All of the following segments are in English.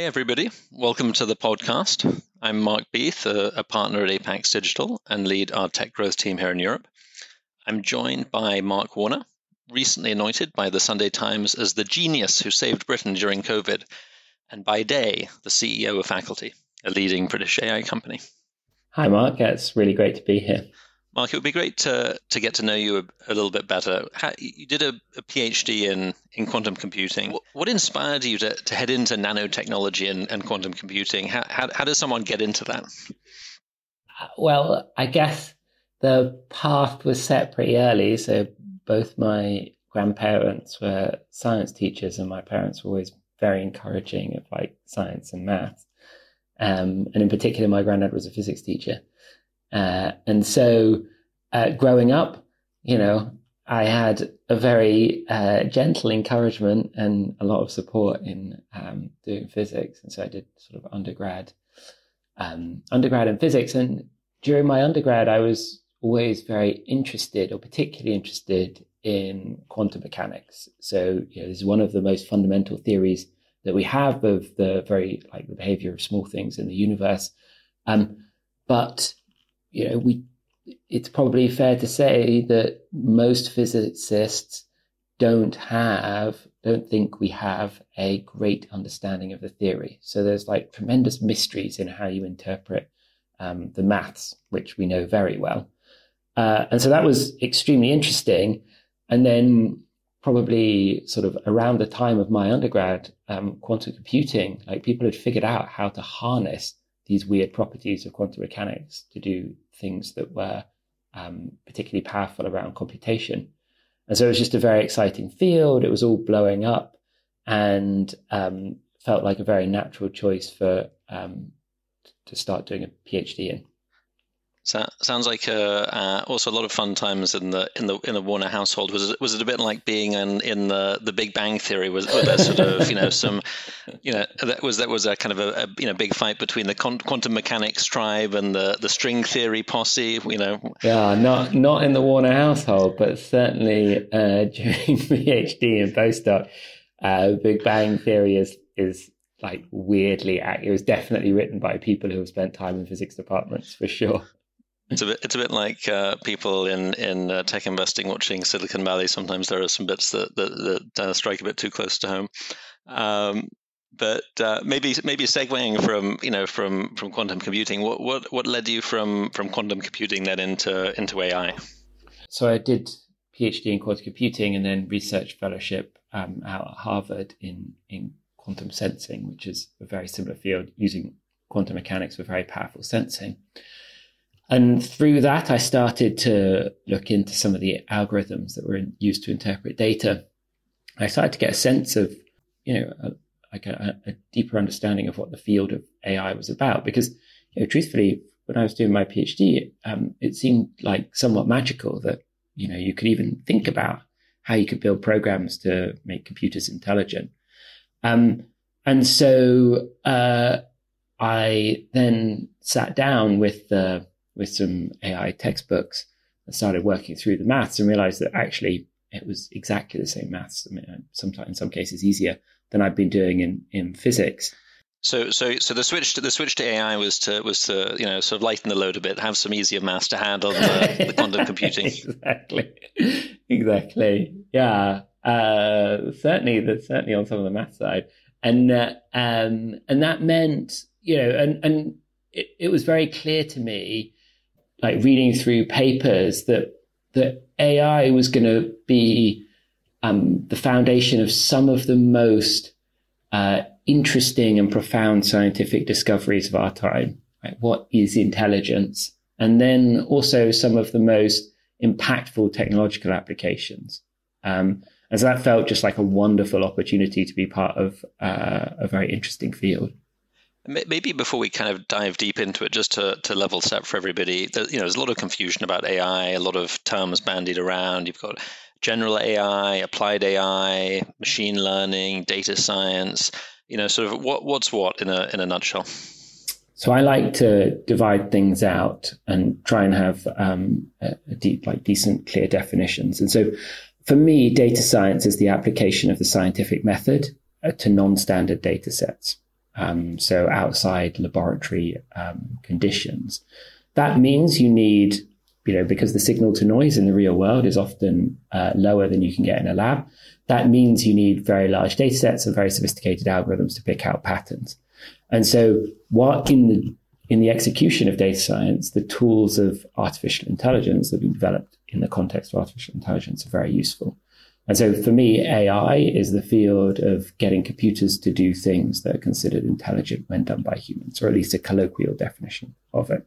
Hey, everybody. Welcome to the podcast. I'm Mark Beith, a, a, partner at Apax Digital and lead our tech growth team here in Europe. I'm joined by Marc Warner, recently anointed by the Sunday Times as the genius who saved Britain during COVID, and by day, the CEO of Faculty, a leading British AI company. Hi, Mark. It's really great to be here. Mark, it would be great to, to get to know you a, a little bit better. How, you did a, a, PhD in, in quantum computing. What, what inspired you to, to head into nanotechnology and, and quantum computing? How, how, how does someone get into that? Well, I guess the path was set pretty early. So both my grandparents were science teachers, and my parents were always very encouraging of like science and math. Um, and in particular, my granddad was a physics teacher. Uh, and so uh, growing up, you know, I had a very uh, gentle encouragement and a lot of support in um, doing physics. And so I did sort of undergrad, um, undergrad in physics. And during my undergrad, I was always very interested or particularly interested in quantum mechanics. So you know, this is one of the most fundamental theories that we have of the very like the behavior of small things in the universe. Um, but you know, we it's probably fair to say that most physicists don't have don't think we have a great understanding of the theory. So there's like tremendous mysteries in how you interpret um, the maths, which we know very well. Uh, and so that was extremely interesting. And then probably sort of around the time of my undergrad, um, quantum computing, like people had figured out how to harness these weird properties of quantum mechanics to do things that were um, particularly powerful around computation. And so it was just a very exciting field. It was all blowing up and um, felt like a very natural choice for um, to start doing a PhD in. So, sounds like uh, uh, also a lot of fun times in the in the in the Warner household. Was it was it a bit like being in, in the the Big Bang Theory? Was, was there sort of you know some you know that was that was a kind of a, a you know big fight between the quantum mechanics tribe and the the string theory posse? You know. Yeah, not not in the Warner household, but certainly uh, during PhD and postdoc, uh, Big Bang Theory is is like weirdly it was definitely written by people who have spent time in physics departments for sure. It's a bit. It's a bit like uh, people in in uh, tech investing watching Silicon Valley. Sometimes there are some bits that that, that uh, strike a bit too close to home. Um, but uh, maybe maybe segueing from you know from from quantum computing, what what what led you from from quantum computing then into into AI? So I did PhD in quantum computing and then research fellowship um, out at Harvard in in quantum sensing, which is a very similar field using quantum mechanics for very powerful sensing. And through that, I started to look into some of the algorithms that were used to interpret data. I started to get a sense of, you know, a, like a, a, deeper understanding of what the field of AI was about. Because, you know, truthfully, when I was doing my PhD, um, it seemed like somewhat magical that, you know, you could even think about how you could build programs to make computers intelligent. Um, and so uh, I then sat down with the with some AI textbooks and started working through the maths and realized that actually it was exactly the same maths. I mean, sometimes in some cases easier than I'd been doing in, in physics. So, so, so the switch to the switch to AI was to was to you know sort of lighten the load a bit, have some easier maths to handle the, the quantum computing. exactly, exactly. Yeah, uh, certainly. That's certainly on some of the math side, and uh, um, and that meant you know, and and it, it was very clear to me like reading through papers that that AI was going to be um, the foundation of some of the most uh, interesting and profound scientific discoveries of our time. Right? What is intelligence? And then also some of the most impactful technological applications. Um, and so that felt just like a wonderful opportunity to be part of uh, a very interesting field. Maybe before we kind of dive deep into it, just to, to level set for everybody, you know, there's a lot of confusion about AI, a lot of terms bandied around. You've got general AI, applied AI, machine learning, data science. You know, sort of what what's what in a in a nutshell. So I like to divide things out and try and have um, a deep, like decent, clear definitions. And so, for me, data science is the application of the scientific method uh, to non-standard data sets. Um, so outside laboratory um, conditions. That means you need, you know, because the signal to noise in the real world is often uh, lower than you can get in a lab. That means you need very large data sets and very sophisticated algorithms to pick out patterns. And so, what in the in the execution of data science, the tools of artificial intelligence that have been developed in the context of artificial intelligence are very useful. And so for me, AI is the field of getting computers to do things that are considered intelligent when done by humans, or at least a colloquial definition of it.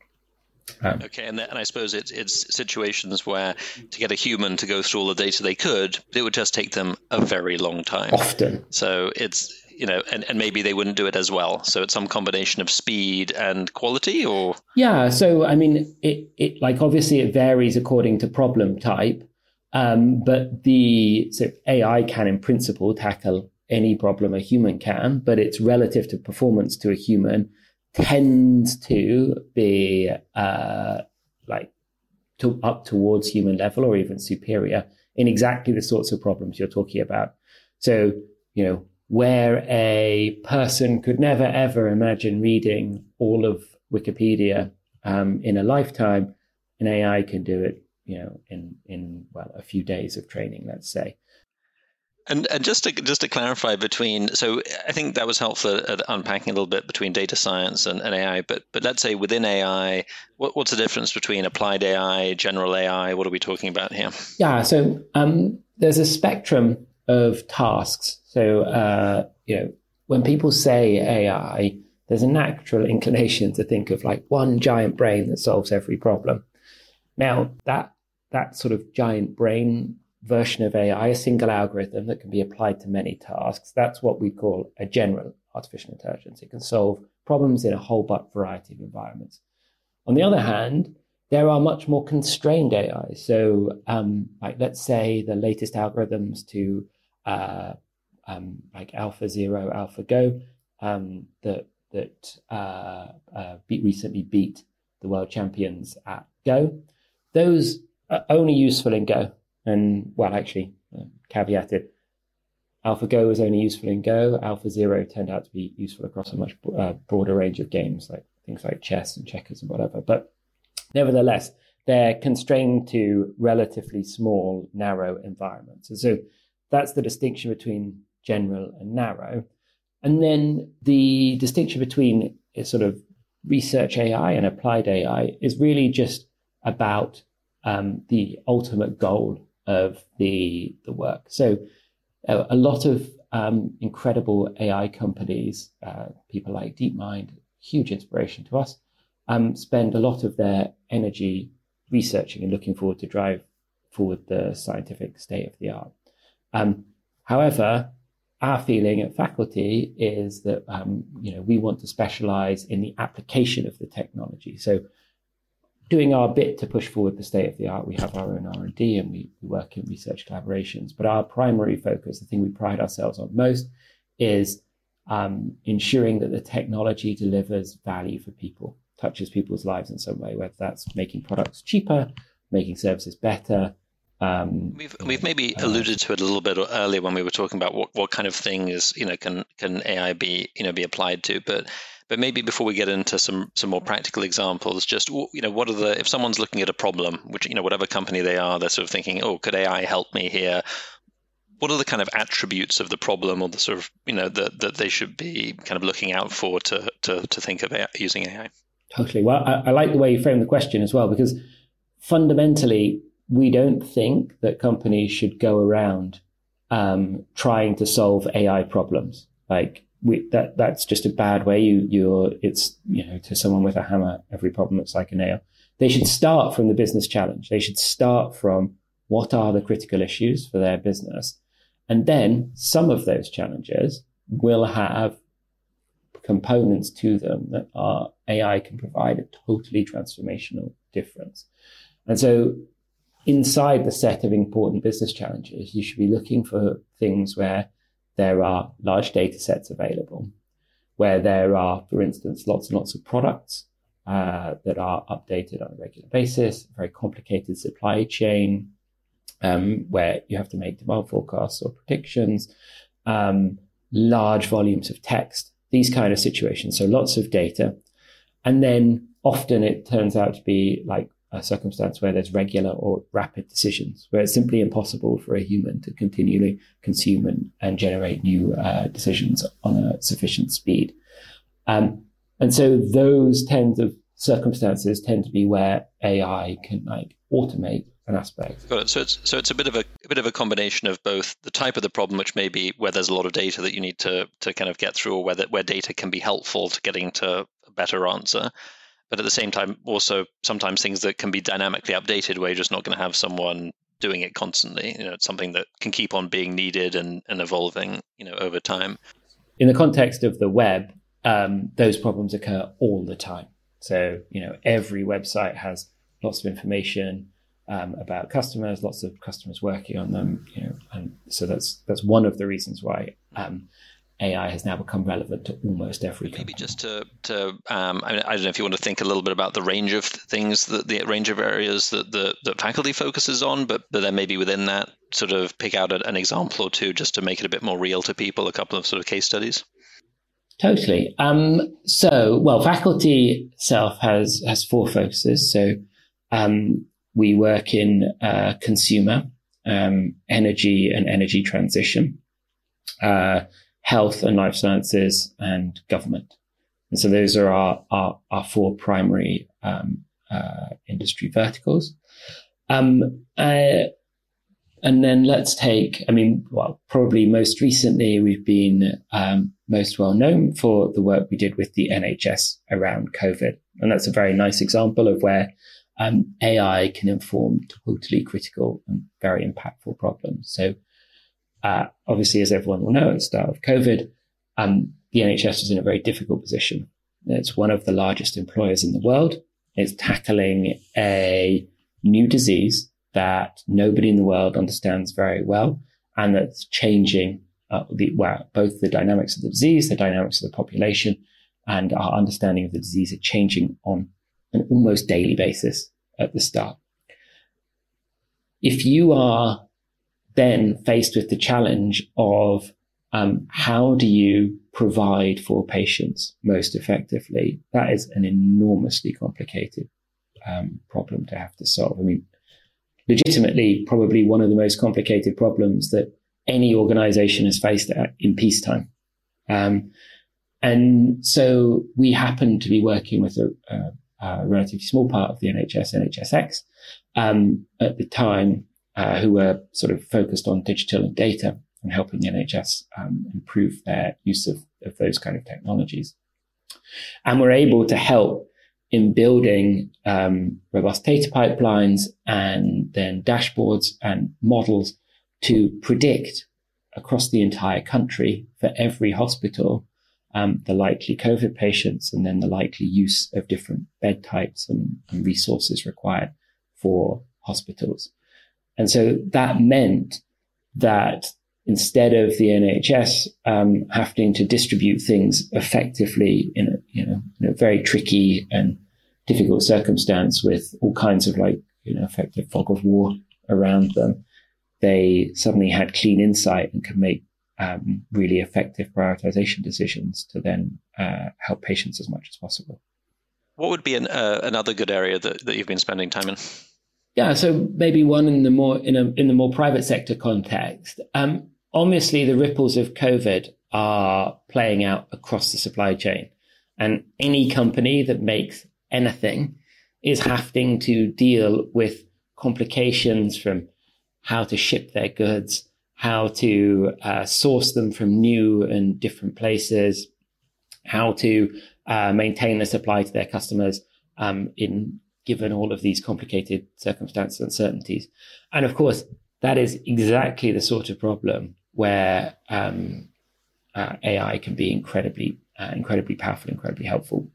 Um, okay, and, and I suppose it's, it's situations where to get a human to go through all the data they could, it would just take them a very long time. Often. So it's you know, and, and maybe they wouldn't do it as well. So it's some combination of speed and quality, or yeah. So I mean, it it like obviously it varies according to problem type, um, but the so AI can in principle tackle any problem a human can, but its relative to performance to a human tends to be uh, like to, up towards human level or even superior in exactly the sorts of problems you're talking about. So, you know, where a person could never ever imagine reading all of Wikipedia um, in a lifetime, an AI can do it, you know, in in well a few days of training, let's say. And and just to just to clarify between, so I think that was helpful at unpacking a little bit between data science and, and AI. But but let's say within AI, what, what's the difference between applied AI, general AI? What are we talking about here? Yeah, so um, there's a spectrum of tasks. So uh, you know, when people say AI, there's a natural inclination to think of like one giant brain that solves every problem. Now that that sort of giant brain version of AI, a single algorithm that can be applied to many tasks. That's what we call a general artificial intelligence. It can solve problems in a whole but variety of environments. On the other hand, there are much more constrained AI. So, um, like let's say the latest algorithms to uh, um, like AlphaZero, AlphaGo um, that that uh, uh, beat, recently beat the world champions at Go. Those only useful in Go. And well, actually, uh, caveated, AlphaGo was only useful in Go. AlphaZero turned out to be useful across a much uh, broader range of games, like things like chess and checkers and whatever. But nevertheless, they're constrained to relatively small, narrow environments. And so that's the distinction between general and narrow. And then the distinction between sort of research AI and applied AI is really just about um, the ultimate goal of the the work. So uh, a lot of um, incredible AI companies, uh, people like DeepMind, huge inspiration to us, um, spend a lot of their energy researching and looking forward to drive forward the scientific state of the art. Um, however, our feeling at faculty is that um, you know we want to specialize in the application of the technology. So doing our bit to push forward the state of the art. We have our own R&D and we, we work in research collaborations. But our primary focus, the thing we pride ourselves on most, is um, ensuring that the technology delivers value for people, touches people's lives in some way, whether that's making products cheaper, making services better. Um, we've we've maybe uh, alluded to it a little bit earlier when we were talking about what, what kind of things you know can can AI be you know be applied to, but but maybe before we get into some some more practical examples, just you know, what are the if someone's looking at a problem, which you know, whatever company they are, they're sort of thinking, oh, could AI help me here? What are the kind of attributes of the problem, or the sort of you know that that they should be kind of looking out for to to to think of using AI? Totally. Well, I, I like the way you frame the question as well because fundamentally, we don't think that companies should go around um, trying to solve AI problems. Like we, that that's just a bad way. You you're it's you know to someone with a hammer, every problem looks like a nail. They should start from the business challenge. They should start from what are the critical issues for their business, and then some of those challenges will have components to them that are AI can provide a totally transformational difference. And so inside the set of important business challenges, you should be looking for things where there are large data sets available where there are, for instance, lots and lots of products uh, that are updated on a regular basis, very complicated supply chain um, where you have to make demand forecasts or predictions, um, large volumes of text. these kind of situations. So lots of data. And then often it turns out to be like a circumstance where there's regular or rapid decisions, where it's simply impossible for a human to continually consume and, and generate new uh, decisions on a sufficient speed. Um, and so those tens of circumstances tend to be where AI can like automate an aspect. Got it. So it's so it's a bit of a, a, bit of a combination of both the type of the problem, which may be where there's a lot of data that you need to to kind of get through, or where where data can be helpful to getting to a better answer. But at the same time, also sometimes things that can be dynamically updated, where you're just not going to have someone doing it constantly. You know, it's something that can keep on being needed and, and evolving, you know, over time. In the context of the web, um, those problems occur all the time. So, you know, every website has lots of information um, about customers, lots of customers working on them, you know, and so that's that's one of the reasons why um, AI has now become relevant to almost every company. Maybe just to to um, I, mean, I, don't know if you want to think a little bit about the range of things that the range of areas that the that faculty focuses on, but but then maybe within that sort of pick out an example or two just to make it a bit more real to people, a couple of sort of case studies. Totally. Um, so, well, faculty itself has has four focuses. So, um, we work in uh, consumer, um, energy and energy transition, uh, health and life sciences, and government. And so those are our, our, our four primary um, uh, industry verticals. Um, uh, and then let's take, I mean, well, probably most recently we've been um, most well known for the work we did with the NHS around COVID. And that's a very nice example of where um, AI can inform totally critical and very impactful problems. So, uh, obviously, as everyone will know, at the start of COVID, um, the NHS was in a very difficult position. It's one of the largest employers in the world. It's tackling a new disease that nobody in the world understands very well and that's changing uh, the, well, both the dynamics of the disease, the dynamics of the population, and our understanding of the disease are changing on an almost daily basis at the start. If you are then faced with the challenge of um, how do you provide for patients most effectively, that is an enormously complicated um, problem to have to solve. I mean, legitimately, probably one of the most complicated problems that any organization has faced in peacetime. Um, and so we happen to be working with a, a a relatively small part of the NHS, NHSX, um, at the time, uh, who were sort of focused on digital and data and helping the NHS um, improve their use of, of those kind of technologies. And we're able to help in building um, robust data pipelines and then dashboards and models to predict across the entire country for every hospital um, the likely COVID patients and then the likely use of different bed types and, and resources required for hospitals. And so that meant that instead of the NHS um, having to distribute things effectively in a you know in a very tricky and difficult circumstance with all kinds of like you know effective fog of war around them, they suddenly had clean insight and could make um, really effective prioritization decisions to then uh, help patients as much as possible. What would be an, uh, another good area that, that you've been spending time in? Yeah, so maybe one in the more in a in the more private sector context. Um, obviously, the ripples of COVID are playing out across the supply chain, and any company that makes anything is having to deal with complications from how to ship their goods, how to uh, source them from new and different places, how to uh, maintain the supply to their customers um, in given all of these complicated circumstances and uncertainties. And of course, that is exactly the sort of problem where um, uh, AI can be incredibly, uh, incredibly powerful, incredibly helpful.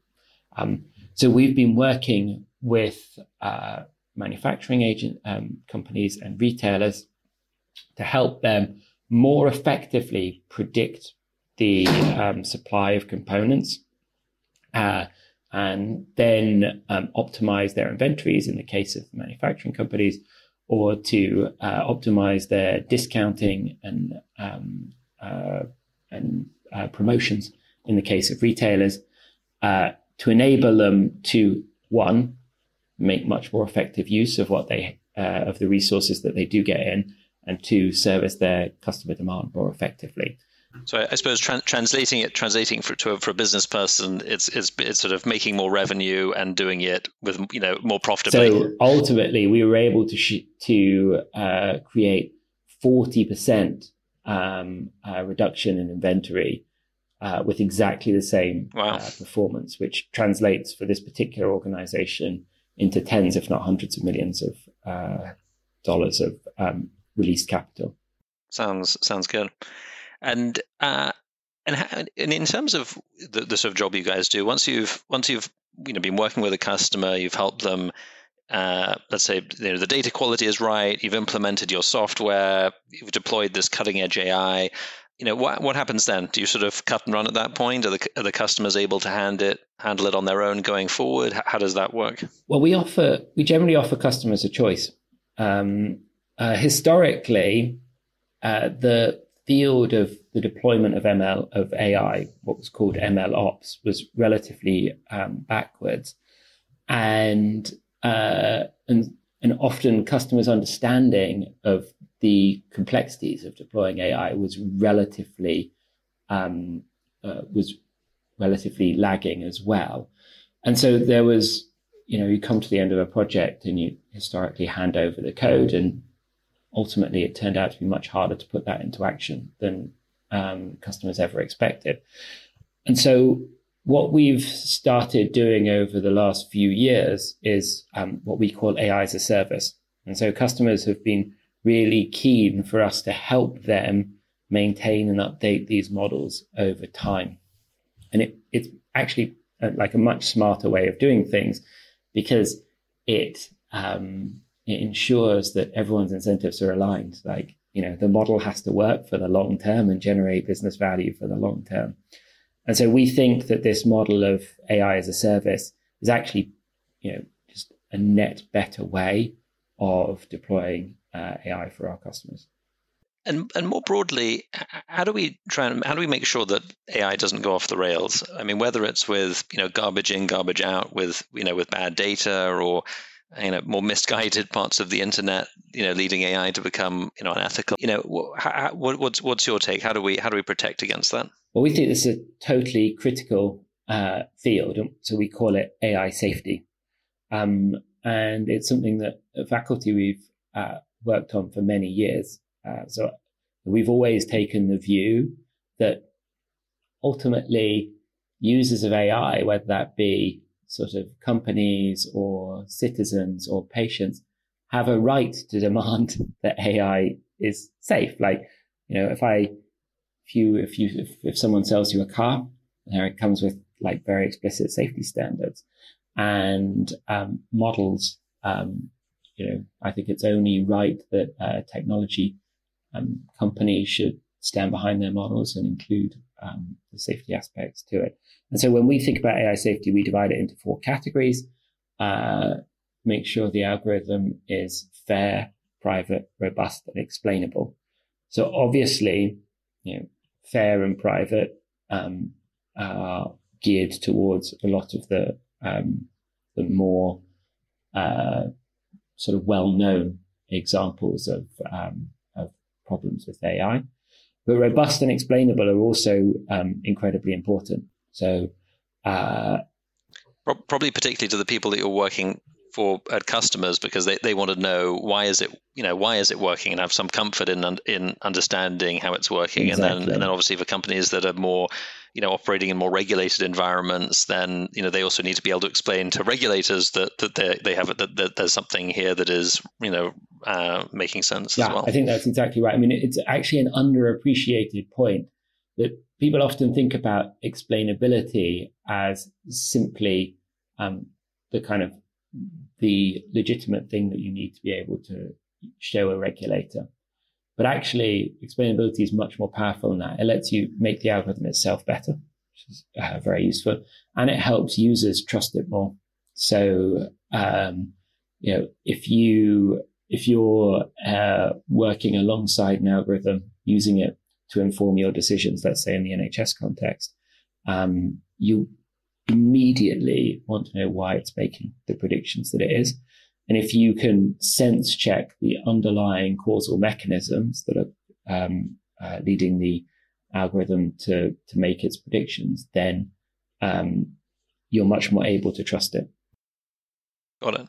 Um, so we've been working with uh, manufacturing agent um, companies and retailers to help them more effectively predict the um, supply of components uh, and then um, optimize their inventories in the case of manufacturing companies or to uh, optimize their discounting and um, uh, and uh, promotions in the case of retailers, uh, to enable them to one make much more effective use of what they uh, of the resources that they do get in, and two service their customer demand more effectively. So I suppose tra- translating it, translating for to a, for a business person, it's, it's it's sort of making more revenue and doing it with you know more profitably. So ultimately, we were able to sh- to uh, create forty percent um, uh, reduction in inventory uh, with exactly the same wow. Uh, performance, which translates for this particular organization into tens, if not hundreds of millions of uh, dollars of um, released capital. Sounds sounds good. And uh, and, how, and in terms of the, the sort of job you guys do, once you've once you've you know been working with a customer, you've helped them. Uh, let's say you know, the data quality is right. You've implemented your software. You've deployed this cutting edge AI. You know what what happens then? Do you sort of cut and run at that point? Are the, are the customers able to hand it handle it on their own going forward? How, how does that work? Well, we offer we generally offer customers a choice. Um, uh, historically, uh, the field of the deployment of ML of AI, what was called ML ops, was relatively um, backwards, and uh, and and often customers' understanding of the complexities of deploying AI was relatively um, uh, was relatively lagging as well, and so there was you know you come to the end of a project and you historically hand over the code and ultimately it turned out to be much harder to put that into action than um, customers ever expected. And so, what we've started doing over the last few years is um, what we call AI as a service. And so, customers have been really keen for us to help them maintain and update these models over time. And it, it's actually uh, like a much smarter way of doing things because it um, it ensures that everyone's incentives are aligned. Like, you know, the model has to work for the long term and generate business value for the long term. And so we think that this model of AI as a service is actually, you know, just a net better way of deploying uh, AI for our customers. And and more broadly, how do we try and how do we make sure that AI doesn't go off the rails? I mean, whether it's with you know garbage in, garbage out, with you know with bad data, or you know more misguided parts of the internet you know leading ai to become you know unethical. You know how, what, what's what's your take? How do we how do we protect against that? Well we think this is a totally critical uh, field so we call it ai safety. Um, and it's something that faculty we've uh, worked on for many years uh, so we've always taken the view that ultimately users of ai whether that be sort of companies or citizens or patients have a right to demand that AI is safe. Like, you know, if I, if you, if you, if, if someone sells you a car, it comes with like very explicit safety standards and um, models. Um, you know, I think it's only right that uh, technology um, companies should stand behind their models and include um, the safety aspects to it. And so when we think about AI safety, we divide it into four categories. Uh, make sure the algorithm is fair, private, robust, and explainable. So obviously, you know, fair and private um, are geared towards a lot of the um, the more uh, sort of well-known examples of um, of problems with AI. But robust and explainable are also um, incredibly important. So, uh, probably particularly to the people that you're working for at customers because they, they want to know why is it you know why is it working and have some comfort in in understanding how it's working exactly. and then and then obviously for companies that are more you know operating in more regulated environments then you know they also need to be able to explain to regulators that that they, they have that, that there's something here that is you know uh, making sense yeah, as well I think that's exactly right I mean it's actually an underappreciated point that people often think about explainability as simply um, the kind of the legitimate thing that you need to be able to show a regulator. But actually, explainability is much more powerful than that. It lets you make the algorithm itself better, which is uh, very useful, and it helps users trust it more. So, um, you know, if you if you're uh, working alongside an algorithm, using it to inform your decisions, let's say in the NHS context, um, you immediately want to know why it's making the predictions that it is. And if you can sense check the underlying causal mechanisms that are um, uh, leading the algorithm to to make its predictions, then um, you're much more able to trust it. Got it.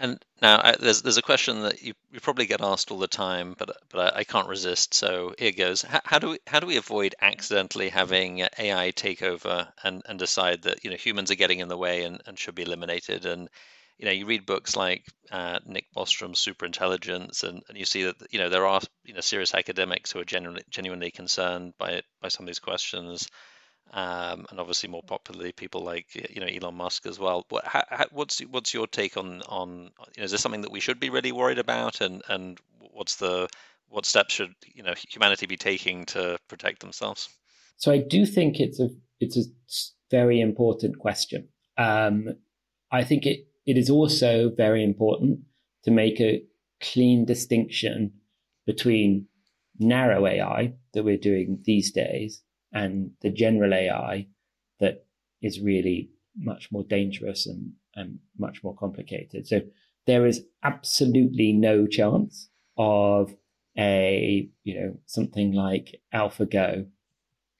And now I, there's there's a question that you, you probably get asked all the time, but but I, I can't resist. So here goes. How, how, do we how do we avoid accidentally having AI take over and, and decide that you know humans are getting in the way and, and should be eliminated? And you know you read books like uh, Nick Bostrom's Superintelligence, and, and you see that you know there are you know serious academics who are genuinely genuinely concerned by by some of these questions um, and obviously more popularly people like you know Elon Musk as well. What, how, what's what's your take on on you know, is this something that we should be really worried about, and and what's the what steps should you know humanity be taking to protect themselves? So I do think it's a it's a very important question. Um, I think it it is also very important to make a clean distinction between narrow AI that we're doing these days and the general AI that is really much more dangerous and, and much more complicated. So there is absolutely no chance of a, you know, something like AlphaGo,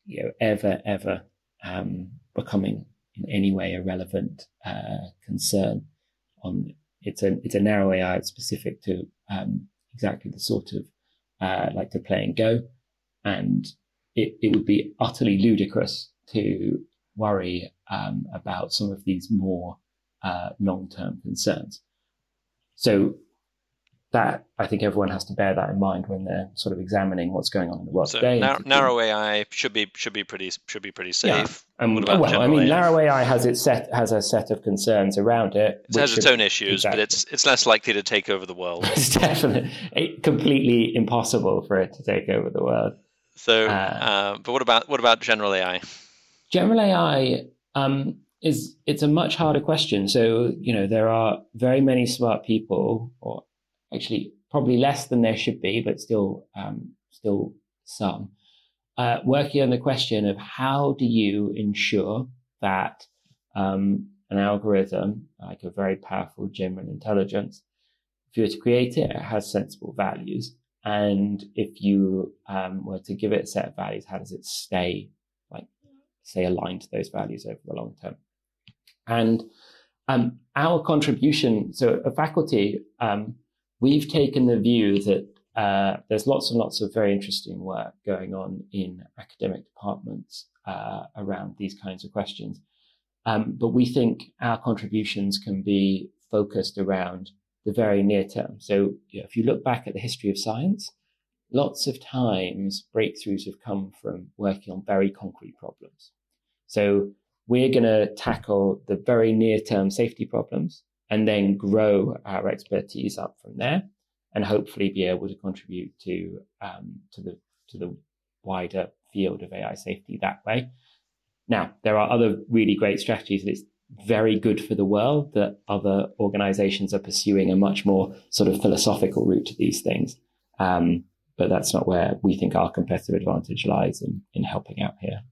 you know, ever, ever um, becoming in any way a relevant uh, concern on it's a it's a narrow AI specific to um, exactly the sort of uh, like to play and go, and it, it would be utterly ludicrous to worry um, about some of these more uh, long-term concerns. So that I think everyone has to bear that in mind when they're sort of examining what's going on in the world so today. Narrow, narrow AI should be should be pretty should be pretty safe. Yeah. Um, well, I mean, AI? narrow AI has its set has a set of concerns around it. It has its own issues, exactly. but it's it's less likely to take over the world. it's definitely completely impossible for it to take over the world. So, uh, uh, but what about what about general AI? General AI um, is it's a much harder question. So you know there are very many smart people, or actually probably less than there should be, but still um, still some, uh, working on the question of how do you ensure that um, an algorithm, like a very powerful general intelligence, if you were to create it, it has sensible values and if you um, were to give it a set of values, how does it stay, like, stay aligned to those values over the long term? And um, our contribution, so a faculty, um, we've taken the view that uh, there's lots and lots of very interesting work going on in academic departments uh, around these kinds of questions. Um, but we think our contributions can be focused around the very near term. So you know, if you look back at the history of science, lots of times breakthroughs have come from working on very concrete problems. So we're going to tackle the very near term safety problems and then grow our expertise up from there and hopefully be able to contribute to um, to the to the wider field of AI safety that way. Now, there are other really great strategies that it's very good for the world that other organizations are pursuing a much more sort of philosophical route to these things. Um, but that's not where we think our competitive advantage lies in, in helping out here.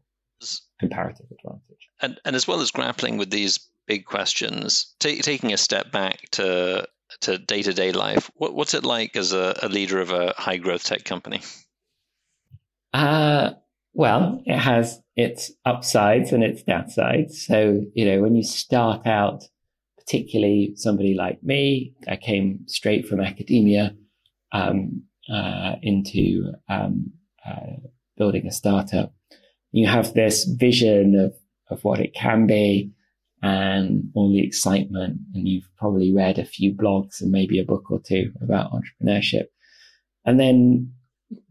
Comparative advantage. And, and as well as grappling with these big questions, t- taking a step back to to day to day life, what, what's it like as a, a leader of a high growth tech company? Uh, well, it has its upsides and its downsides. So, you know, when you start out, particularly somebody like me, I came straight from academia um, uh, into um, uh, building a startup. You have this vision of, of what it can be and all the excitement. And you've probably read a few blogs and maybe a book or two about entrepreneurship. And then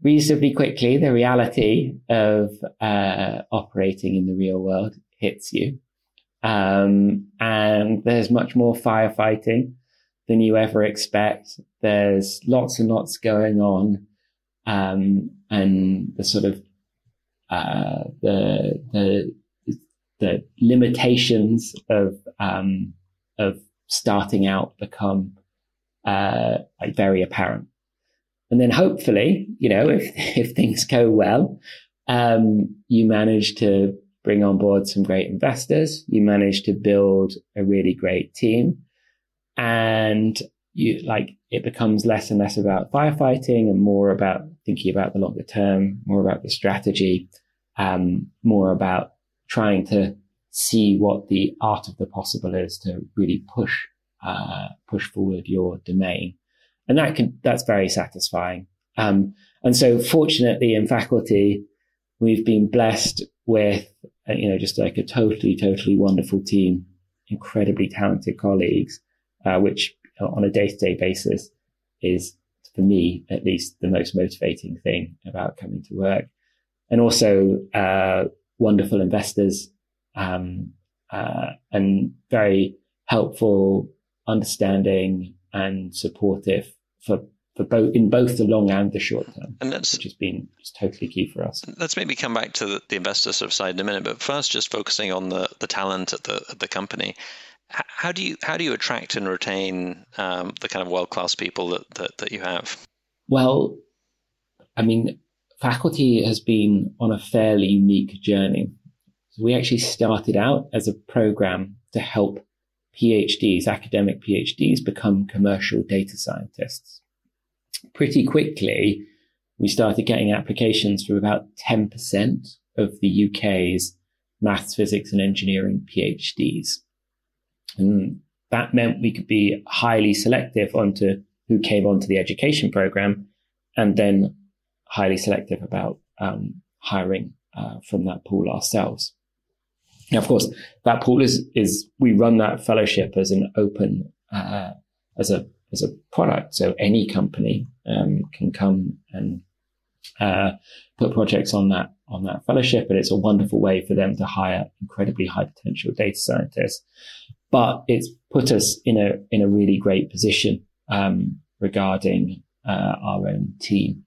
reasonably quickly, the reality of uh, operating in the real world hits you. Um, and there's much more firefighting than you ever expect. There's lots and lots going on. Um, and the sort of, uh, the, the, the limitations of, um, of starting out become, uh, like very apparent. And then hopefully, you know, if, if things go well, um, you manage to bring on board some great investors. You manage to build a really great team and you like it becomes less and less about firefighting and more about thinking about the longer term, more about the strategy, um, more about trying to see what the art of the possible is to really push uh, push forward your domain, and that can that's very satisfying. Um, and so, fortunately, in faculty, we've been blessed with uh, you know just like a totally totally wonderful team, incredibly talented colleagues, uh, which on a day to day basis is, for me at least, the most motivating thing about coming to work. And also, uh, wonderful investors, um, uh, and very helpful, understanding and supportive for for both in both the long and the short term, and that's which has been just totally key for us. Let's maybe come back to the, the investor sort of side in a minute, but first, just focusing on the the talent at the at the company how do you how do you attract and retain um, the kind of world class people that, that, that you have? Well, I mean, faculty has been on a fairly unique journey. So we actually started out as a program to help PhDs, academic PhDs, become commercial data scientists. Pretty quickly, we started getting applications from about 10% of the UK's maths, physics, and engineering PhDs. And that meant we could be highly selective onto who came onto the education program and then highly selective about um, hiring uh, from that pool ourselves. Now, of course, that pool is, is we run that fellowship as an open, uh, as a, as a product. So any company um, can come and uh, put projects on that on that fellowship, and it's a wonderful way for them to hire incredibly high potential data scientists but it's put us in a in a really great position um, regarding uh, our own team,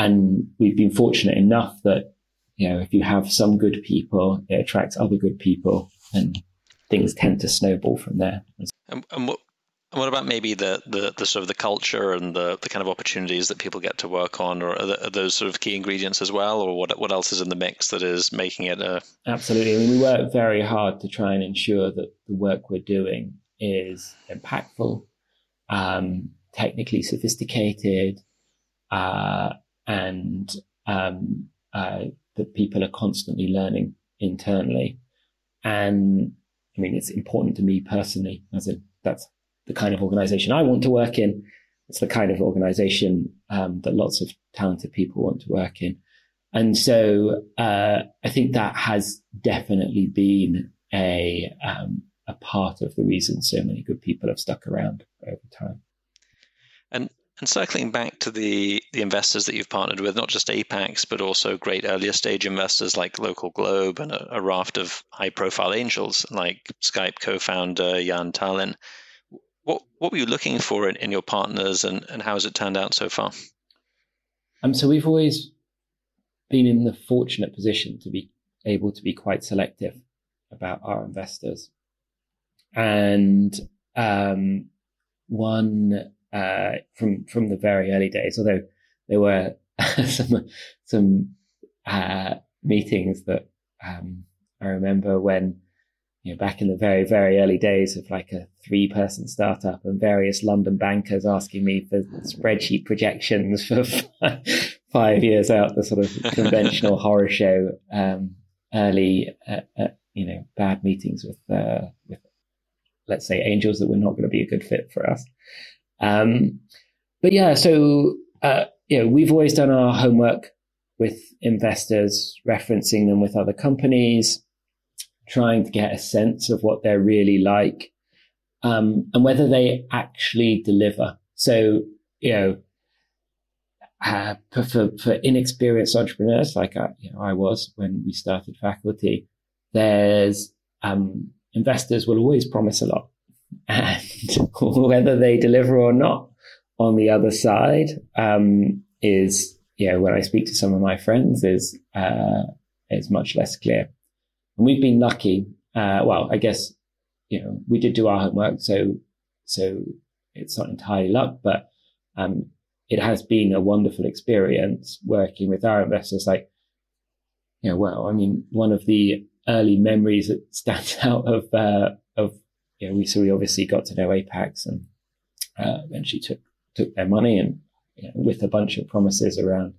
and we've been fortunate enough that you know if you have some good people, it attracts other good people, and things tend to snowball from there. And, and what and what about maybe the, the, the, sort of the culture and the, the kind of opportunities that people get to work on, or are, the, are, those sort of key ingredients as well, or what what else is in the mix that is making it a? Absolutely, I mean, we work very hard to try and ensure that the work we're doing is impactful, um, technically sophisticated, uh, and um, uh, that people are constantly learning internally. And I mean, it's important to me personally, as in that's the kind of organization I want to work in. It's the kind of organization um, that lots of talented people want to work in. And so uh, I think that has definitely been a um, a part of the reason so many good people have stuck around over time. And circling back to the the investors that you've partnered with, not just Apax, but also great earlier stage investors like Local Globe and a, a raft of high profile angels like Skype co-founder Jaan Tallinn. What what were you looking for in, in your partners, and, and how has it turned out so far? Um, so we've always been in the fortunate position to be able to be quite selective about our investors, and um, one uh, from from the very early days, although there were some some uh, meetings that um, I remember when you know, back in the very, very early days of like a three person startup and various London bankers asking me for spreadsheet projections for five years out, the sort of conventional horror show, um, early, uh, uh, you know, bad meetings with, uh, with, let's say angels that were not going to be a good fit for us. Um, but yeah, so, uh, you know, we've always done our homework with investors, referencing them with other companies trying to get a sense of what they're really like um, and whether they actually deliver. So, you know, uh, for, for inexperienced entrepreneurs like I, you know, I was when we started faculty, there's um, investors will always promise a lot, and whether they deliver or not on the other side um, is, know, when I speak to some of my friends, is uh, is much less clear. And we've been lucky. Uh, well, I guess, you know, we did do our homework. So, so it's not entirely luck, but, um, it has been a wonderful experience working with our investors. Like, you know, well, I mean, one of the early memories that stands out of uh, of you know we so we obviously got to know Apax and uh, eventually took took their money and you know, with a bunch of promises around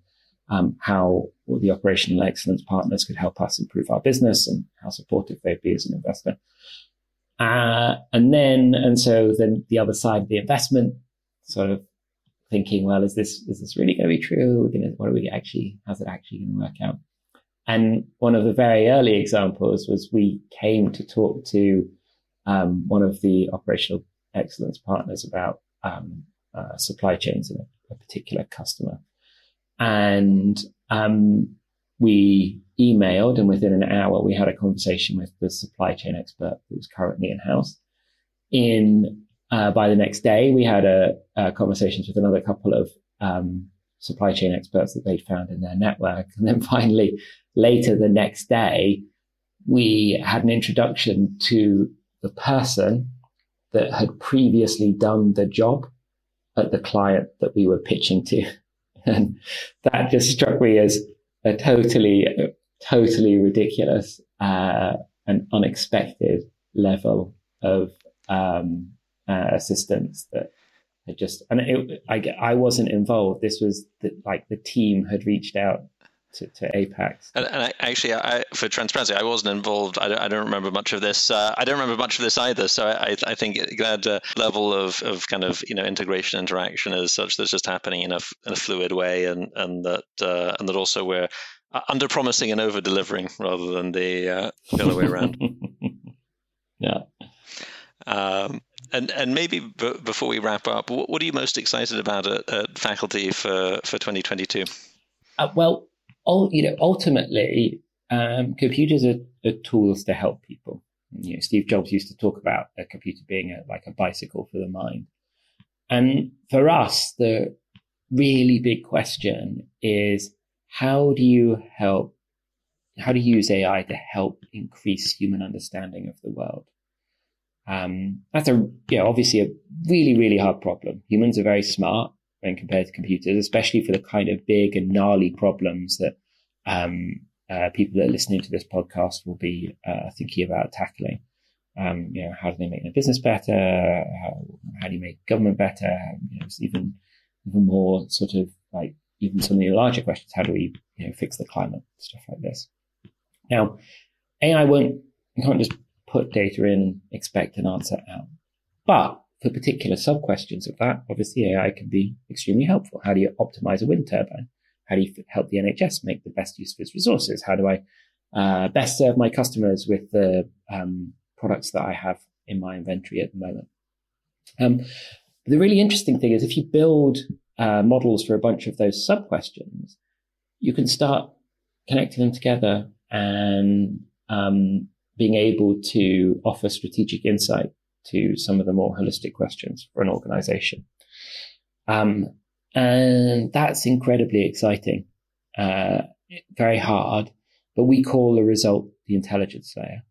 um, how the operational excellence partners could help us improve our business and how supportive they'd be as an investor. Uh, and then, and so then the other side of the investment, sort of thinking, well, is this is this really going to be true? What are we actually? How's it actually going to work out? And one of the very early examples was we came to talk to um, one of the operational excellence partners about um, uh, supply chains and a, a particular customer. And um, we emailed, and within an hour, we had a conversation with the supply chain expert who was currently in house. In uh, by the next day, we had a, a conversations with another couple of um, supply chain experts that they'd found in their network, and then finally, later the next day, we had an introduction to the person that had previously done the job at the client that we were pitching to. And that just struck me as a totally, totally ridiculous uh, and unexpected level of um, uh, assistance that had just, and it, I, I wasn't involved. This was the, like the team had reached out to, to Apax. And, and I, actually, I, for transparency, I wasn't involved. I don't, I don't remember much of this. Uh, I don't remember much of this either. So I, I think that uh, level of, of kind of you know integration interaction is such that's just happening in a, in a fluid way, and and that uh, and that also we're uh, under promising and over delivering rather than the, uh, the other way around. yeah. Um, and and maybe b- before we wrap up, what, what, are you most excited about at, at faculty for for 2022? Uh, well, you know, ultimately, um, computers are, are, tools to help people. You know, Steve Jobs used to talk about a computer being a, like a bicycle for the mind. And for us, the really big question is how do you help? How do you use AI to help increase human understanding of the world? Um, that's a, you know, obviously a really, really hard problem. Humans are very smart when compared to computers, especially for the kind of big and gnarly problems that um, uh, people that are listening to this podcast will be uh, thinking about tackling. Um, you know, how do they make their business better? How, how do you make government better? You know, even even more sort of like even some of the larger questions. How do we you know fix the climate stuff like this? Now, AI won't you can't just put data in and expect an answer out, but for particular sub questions of that, obviously AI can be extremely helpful. How do you optimize a wind turbine? How do you help the NHS make the best use of its resources? How do I uh, best serve my customers with the um, products that I have in my inventory at the moment? Um, the really interesting thing is if you build uh, models for a bunch of those sub questions, you can start connecting them together and um, being able to offer strategic insight to some of the more holistic questions for an organization. Um, and that's incredibly exciting, uh, very hard, but we call the result the intelligence layer.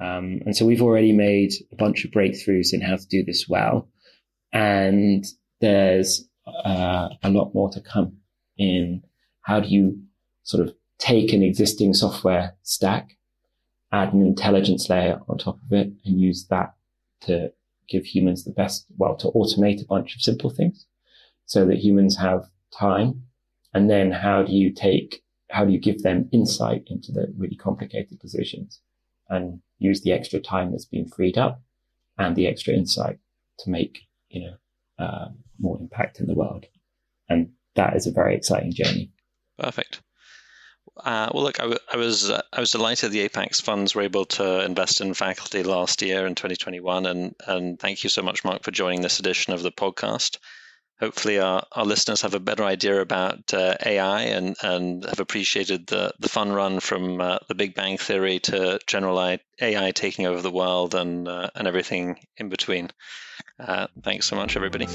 Um, and so we've already made a bunch of breakthroughs in how to do this well. And there's uh, a lot more to come in how do you sort of take an existing software stack, add an intelligence layer on top of it, and use that to give humans the best, well, to automate a bunch of simple things so that humans have time. And then how do you take, how do you give them insight into the really complicated decisions and use the extra time that's been freed up and the extra insight to make, you know, uh, more impact in the world. And that is a very exciting journey. Perfect. Uh, well, look, I, w- I was uh, I was delighted the Apax funds were able to invest in faculty last year in 2021, and and thank you so much, Marc, for joining this edition of the podcast. Hopefully, our, our listeners have a better idea about uh, AI and, and have appreciated the, the fun run from uh, the Big Bang Theory to general AI taking over the world and uh, and everything in between. Uh, thanks so much, everybody.